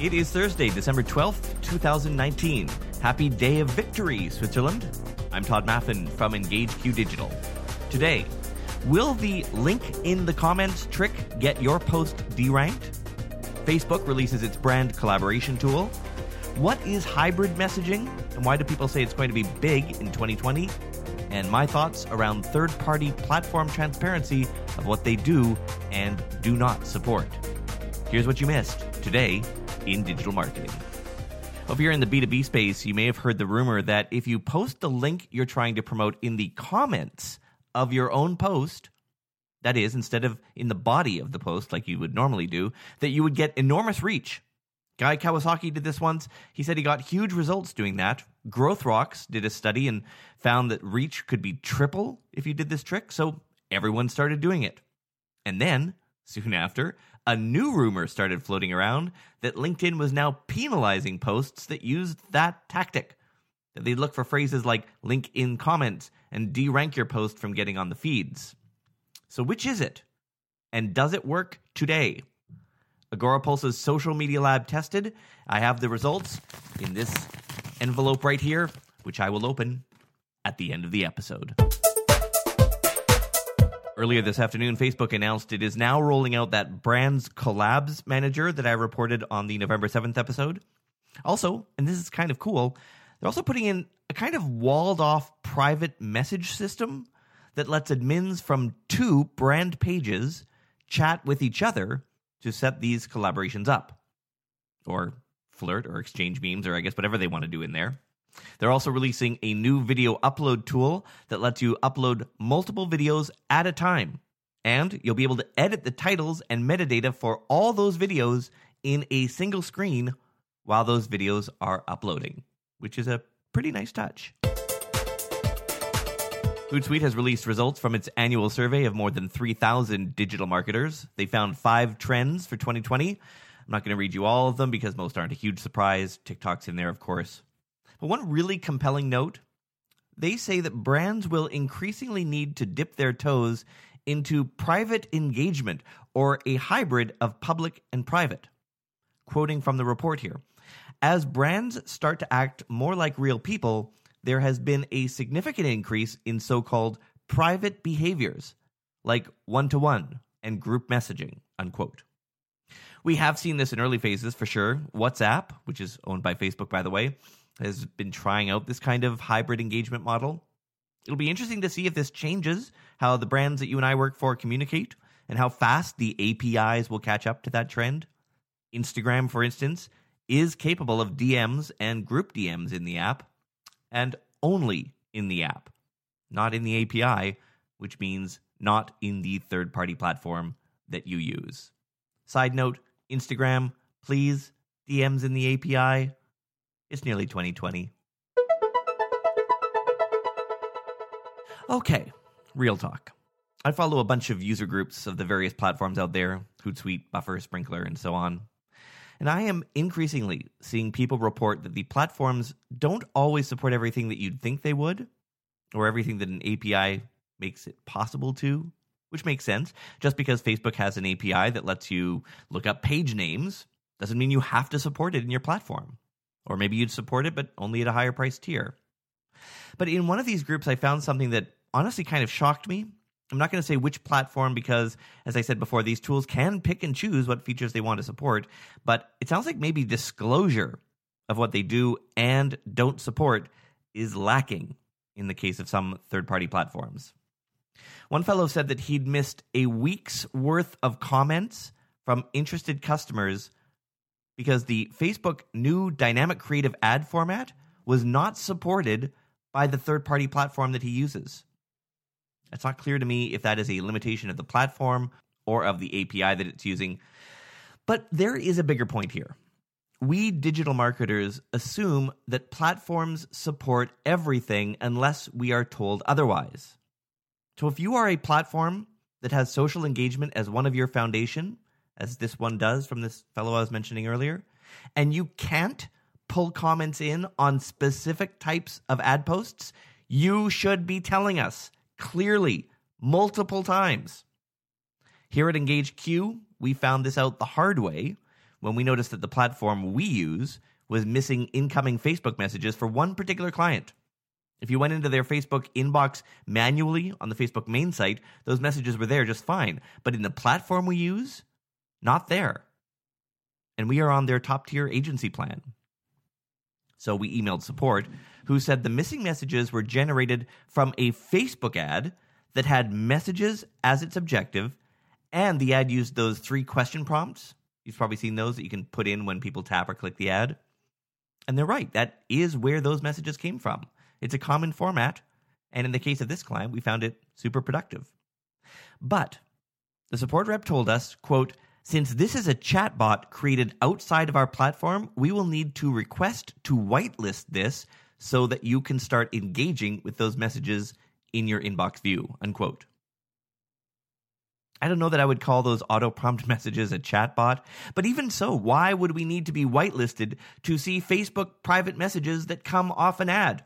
It is Thursday, December 12th, 2019. Happy Day of Victory, Switzerland. I'm Tod Maffin from EngageQ Digital. Today, will the link in the comments trick get your post deranked? Facebook releases its brand collaboration tool. What is hybrid messaging and why do people say it's going to be big in 2020? And my thoughts around third party platform transparency of what they do and do not support. Here's what you missed today in digital marketing. If you're in the B2B space, you may have heard the rumor that if you post the link you're trying to promote in the comments of your own post, that is, instead of in the body of the post like you would normally do, that you would get enormous reach. Guy Kawasaki did this once. He said he got huge results doing that. GrowthRocks did a study and found that reach could be triple if you did this trick, so everyone started doing it. And then, soon after, a new rumor started floating around that LinkedIn was now penalizing posts that used that tactic. That they'd look for phrases like link in comments and derank your post from getting on the feeds. So, which is it? And does it work today? Agorapulse's social media lab tested. I have the results in this envelope right here, which I will open at the end of the episode. Earlier this afternoon, Facebook announced it is now rolling out that Brands Collabs manager that I reported on the November 7th episode. Also, and this is kind of cool, they're also putting in a kind of walled off private message system that lets admins from two brand pages chat with each other to set these collaborations up. Or flirt or exchange memes or I guess whatever they want to do in there. They're also releasing a new video upload tool that lets you upload multiple videos at a time. And you'll be able to edit the titles and metadata for all those videos in a single screen while those videos are uploading, which is a pretty nice touch. Hootsuite has released results from its annual survey of more than 3,000 digital marketers. They found five trends for 2020. I'm not going to read you all of them because most aren't a huge surprise. TikTok's in there, of course. But one really compelling note they say that brands will increasingly need to dip their toes into private engagement or a hybrid of public and private. Quoting from the report here As brands start to act more like real people, there has been a significant increase in so called private behaviors, like one to one and group messaging. Unquote. We have seen this in early phases for sure. WhatsApp, which is owned by Facebook, by the way, has been trying out this kind of hybrid engagement model. It'll be interesting to see if this changes how the brands that you and I work for communicate and how fast the APIs will catch up to that trend. Instagram, for instance, is capable of DMs and group DMs in the app, and only in the app, not in the API, which means not in the third party platform that you use. Side note Instagram, please, DMs in the API, it's nearly 2020. Okay, real talk. I follow a bunch of user groups of the various platforms out there Hootsuite, Buffer, Sprinklr, and so on. And I am increasingly seeing people report that the platforms don't always support everything that you'd think they would, or everything that an API makes it possible to, which makes sense. Just because Facebook has an API that lets you look up page names doesn't mean you have to support it in your platform. Or maybe you'd support it, but only at a higher price tier. But in one of these groups, I found something that honestly kind of shocked me. I'm not going to say which platform because, as I said before, these tools can pick and choose what features they want to support. But it sounds like maybe disclosure of what they do and don't support is lacking in the case of some third party platforms. One fellow said that he'd missed a week's worth of comments from interested customers because the Facebook new dynamic creative ad format was not supported by the third party platform that he uses. It's not clear to me if that is a limitation of the platform or of the API that it's using. But there is a bigger point here. We digital marketers assume that platforms support everything unless we are told otherwise. So if you are a platform that has social engagement as one of your foundation, as this one does from this fellow I was mentioning earlier, and you can't pull comments in on specific types of ad posts, you should be telling us clearly multiple times. Here at EngageQ, we found this out the hard way when we noticed that the platform we use was missing incoming Facebook messages for one particular client. If you went into their Facebook inbox manually on the Facebook main site, those messages were there just fine. But in the platform we use, not there. And we are on their top tier agency plan. So we emailed support, who said the missing messages were generated from a Facebook ad that had messages as its objective, and the ad used those three question prompts. You've probably seen those that you can put in when people tap or click the ad. And they're right, that is where those messages came from. It's a common format, and in the case of this client, we found it super productive. But the support rep told us, quote, since this is a chatbot created outside of our platform, we will need to request to whitelist this so that you can start engaging with those messages in your inbox view, unquote. I don't know that I would call those auto prompt messages a chatbot, but even so, why would we need to be whitelisted to see Facebook private messages that come off an ad?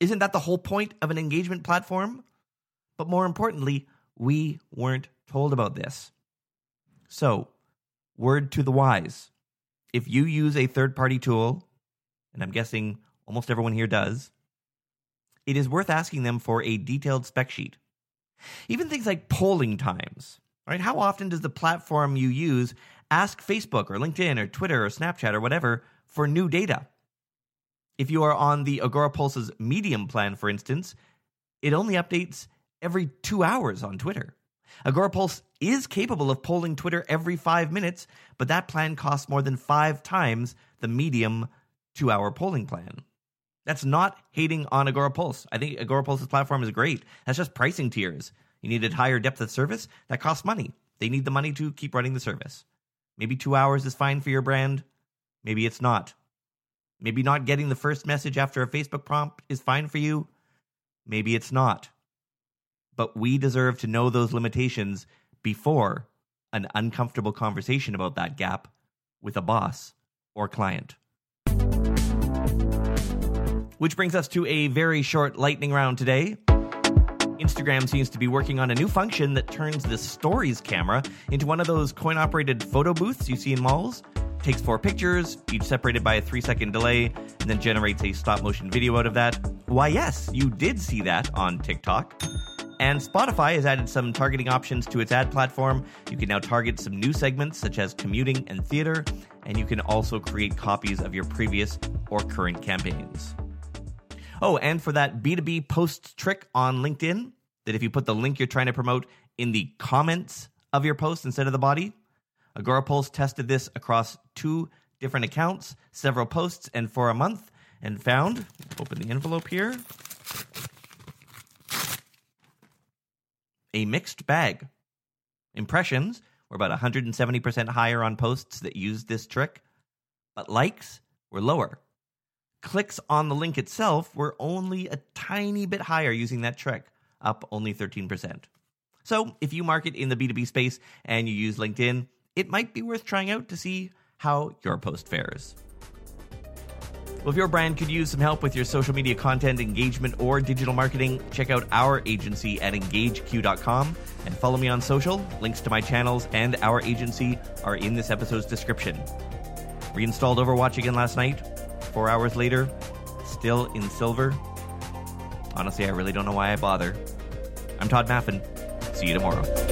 Isn't that the whole point of an engagement platform? But more importantly, we weren't told about this. So, word to the wise. If you use a third party tool, and I'm guessing almost everyone here does, it is worth asking them for a detailed spec sheet. Even things like polling times, right? How often does the platform you use ask Facebook or LinkedIn or Twitter or Snapchat or whatever for new data? If you are on the Agorapulse's medium plan, for instance, it only updates every two hours on Twitter. Agorapulse is capable of polling Twitter every five minutes, but that plan costs more than five times the medium two hour polling plan. That's not hating on Agorapulse. I think Agorapulse's platform is great. That's just pricing tiers. You needed higher depth of service, that costs money. They need the money to keep running the service. Maybe two hours is fine for your brand. Maybe it's not. Maybe not getting the first message after a Facebook prompt is fine for you. Maybe it's not. But we deserve to know those limitations before an uncomfortable conversation about that gap with a boss or client. Which brings us to a very short lightning round today. Instagram seems to be working on a new function that turns the stories camera into one of those coin operated photo booths you see in malls takes four pictures, each separated by a three second delay, and then generates a stop motion video out of that. Why, yes, you did see that on TikTok. And Spotify has added some targeting options to its ad platform. You can now target some new segments such as commuting and theater, and you can also create copies of your previous or current campaigns. Oh, and for that B2B post trick on LinkedIn, that if you put the link you're trying to promote in the comments of your post instead of the body, Agorapulse tested this across two different accounts, several posts, and for a month, and found, open the envelope here, a mixed bag. Impressions were about 170% higher on posts that used this trick, but likes were lower. Clicks on the link itself were only a tiny bit higher using that trick, up only 13%. So, if you market in the B2B space and you use LinkedIn, it might be worth trying out to see how your post fares. Well, if your brand could use some help with your social media content, engagement, or digital marketing, check out our agency at engageq.com and follow me on social. Links to my channels and our agency are in this episode's description. Reinstalled Overwatch again last night. Four hours later, still in silver. Honestly, I really don't know why I bother. I'm Tod Maffin. See you tomorrow.